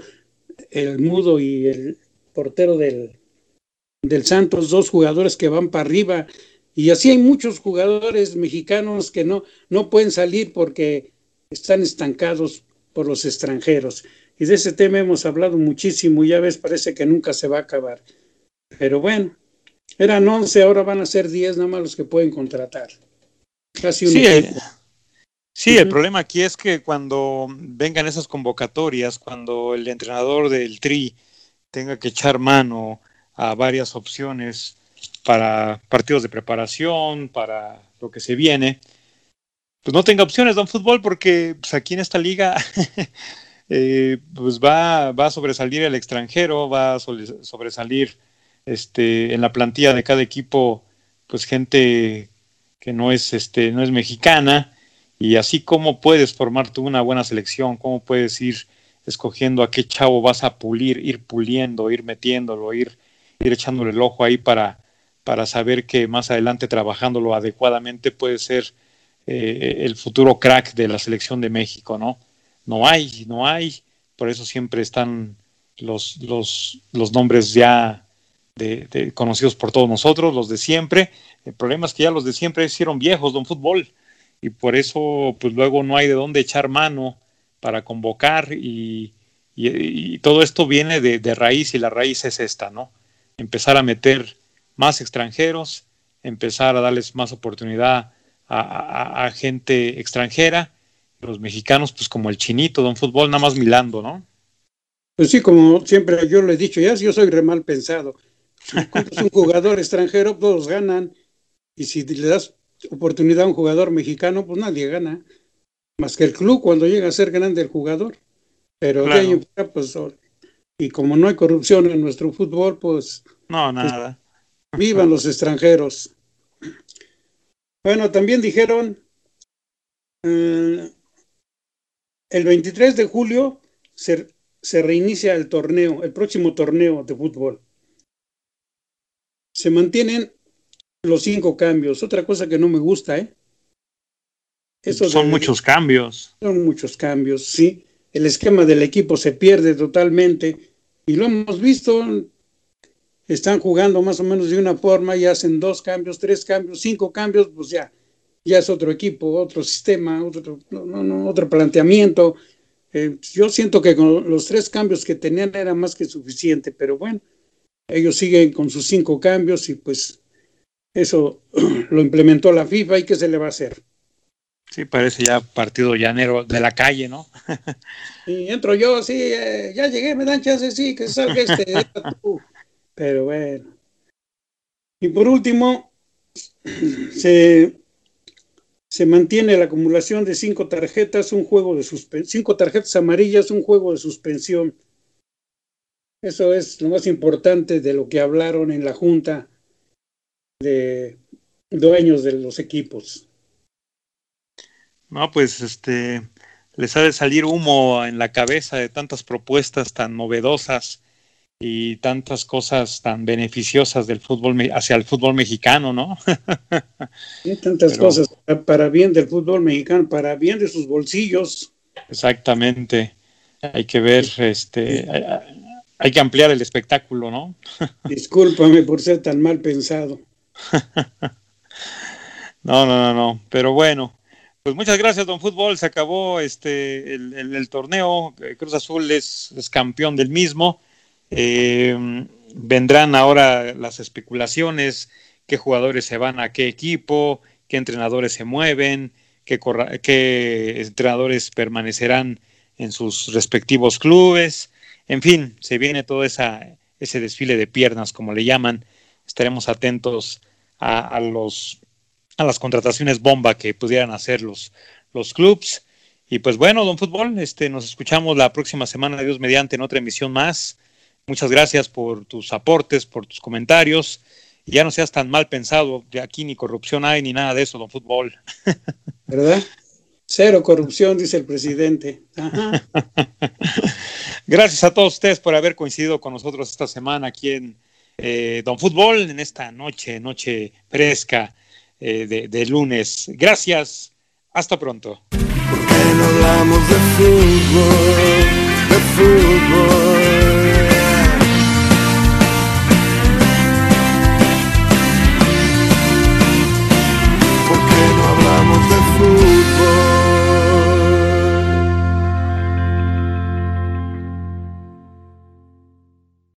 el mudo y el portero del, del Santos, dos jugadores que van para arriba, y así hay muchos jugadores mexicanos que no, no pueden salir porque están estancados por los extranjeros. Y de ese tema hemos hablado muchísimo, y ya ves, parece que nunca se va a acabar. Pero bueno, eran 11, ahora van a ser 10 nada más los que pueden contratar. Casi un sí, el, sí uh -huh. el problema aquí es que cuando vengan esas convocatorias, cuando el entrenador del TRI tenga que echar mano a varias opciones para partidos de preparación, para lo que se viene, pues no tenga opciones, don fútbol, porque pues aquí en esta liga [LAUGHS] eh, pues va, va, a sobresalir el extranjero, va a sobresalir este, en la plantilla de cada equipo, pues gente que no es, este, no es mexicana, y así como puedes formar tú una buena selección, cómo puedes ir escogiendo a qué chavo vas a pulir, ir puliendo, ir metiéndolo, ir, ir echándole el ojo ahí para, para saber que más adelante trabajándolo adecuadamente puede ser eh, el futuro crack de la selección de México, ¿no? No hay, no hay, por eso siempre están los, los, nombres ya de, conocidos por todos nosotros, los de siempre. El problema es que ya los de siempre hicieron viejos, don fútbol, y por eso pues luego no hay de dónde echar mano para convocar y, todo esto viene de, raíz y la raíz es esta, ¿no? Empezar a meter más extranjeros, empezar a darles más oportunidad a, gente extranjera, los mexicanos pues como el chinito, don fútbol, nada más milando, ¿no? Pues sí, como siempre yo le he dicho, ya yo soy re mal pensado. es un jugador extranjero, todos ganan. Y si le das oportunidad a un jugador mexicano, pues nadie gana. Más que el club cuando llega a ser grande el jugador. Pero pues, y como no hay corrupción en nuestro fútbol, pues. No, nada. Vivan los extranjeros. Bueno, también dijeron. Eh, el 23 de julio se, se reinicia el torneo, el próximo torneo de fútbol se mantienen los cinco cambios. Otra cosa que no me gusta, ¿eh? son muchos cambios. Son muchos cambios, sí. El esquema del equipo se pierde totalmente y lo hemos visto. Están jugando más o menos de una forma y hacen dos cambios, tres cambios, cinco cambios, pues ya, ya es otro equipo, otro sistema, otro, no, otro planteamiento. Eh, yo siento que con los tres cambios que tenían era más que suficiente, pero bueno, ellos siguen con sus cinco cambios y pues eso [CLEARS THROAT] lo implementó la FIFA y qué se le va a hacer. Sí, parece ya partido llanero de la calle, ¿no? [LAUGHS] y entro yo, sí, eh, ya llegué, me dan chance, sí, que salga este. [LAUGHS] Pero bueno. Y por último, [CLEARS THROAT] se, se mantiene la acumulación de cinco tarjetas, un juego de cinco tarjetas amarillas, un juego de suspensión eso es lo más importante de lo que hablaron en la junta de dueños de los equipos. No, pues este les ha de salir humo en la cabeza de tantas propuestas tan novedosas y tantas cosas tan beneficiosas del fútbol hacia el fútbol mexicano, ¿no? [LAUGHS] tantas cosas para bien del fútbol mexicano, para bien de sus bolsillos. Exactamente. Hay que ver, este, hay que ampliar el espectáculo, ¿no? [LAUGHS] Discúlpame por ser tan mal pensado. [LAUGHS] no, no, no, no. Pero bueno, pues muchas gracias, don Fútbol. Se acabó este el, torneo. Cruz Azul es, campeón del mismo. Eh, vendrán ahora las especulaciones, qué jugadores se van a qué equipo, qué entrenadores se mueven, qué, entrenadores permanecerán en sus respectivos clubes. En fin, se viene todo ese desfile de piernas, como le llaman. Estaremos atentos a, a las contrataciones bomba que pudieran hacer los, los clubs. Y pues bueno, don Fútbol, este, nos escuchamos la próxima semana, Dios mediante, en otra emisión más. Muchas gracias por tus aportes, por tus comentarios. Y ya no seas tan mal pensado, de aquí ni corrupción hay ni nada de eso, don Fútbol. [LAUGHS] ¿Verdad? Cero corrupción, dice el presidente. [LAUGHS] Gracias a todos ustedes por haber coincidido con nosotros esta semana aquí en eh, Don Fútbol, en esta noche, noche fresca eh, de, lunes. Gracias, hasta pronto. no hablamos de fútbol, de fútbol?